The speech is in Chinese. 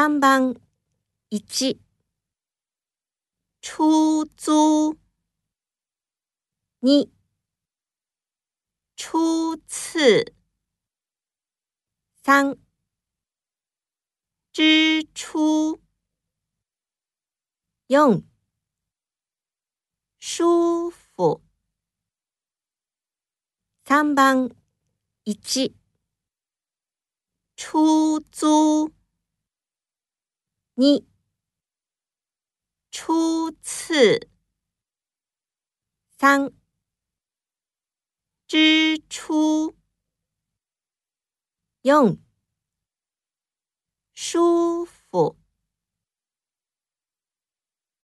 三番一。出租。二。初次。三。支出。四。舒服。三番一。出租。你初次三支出用舒服。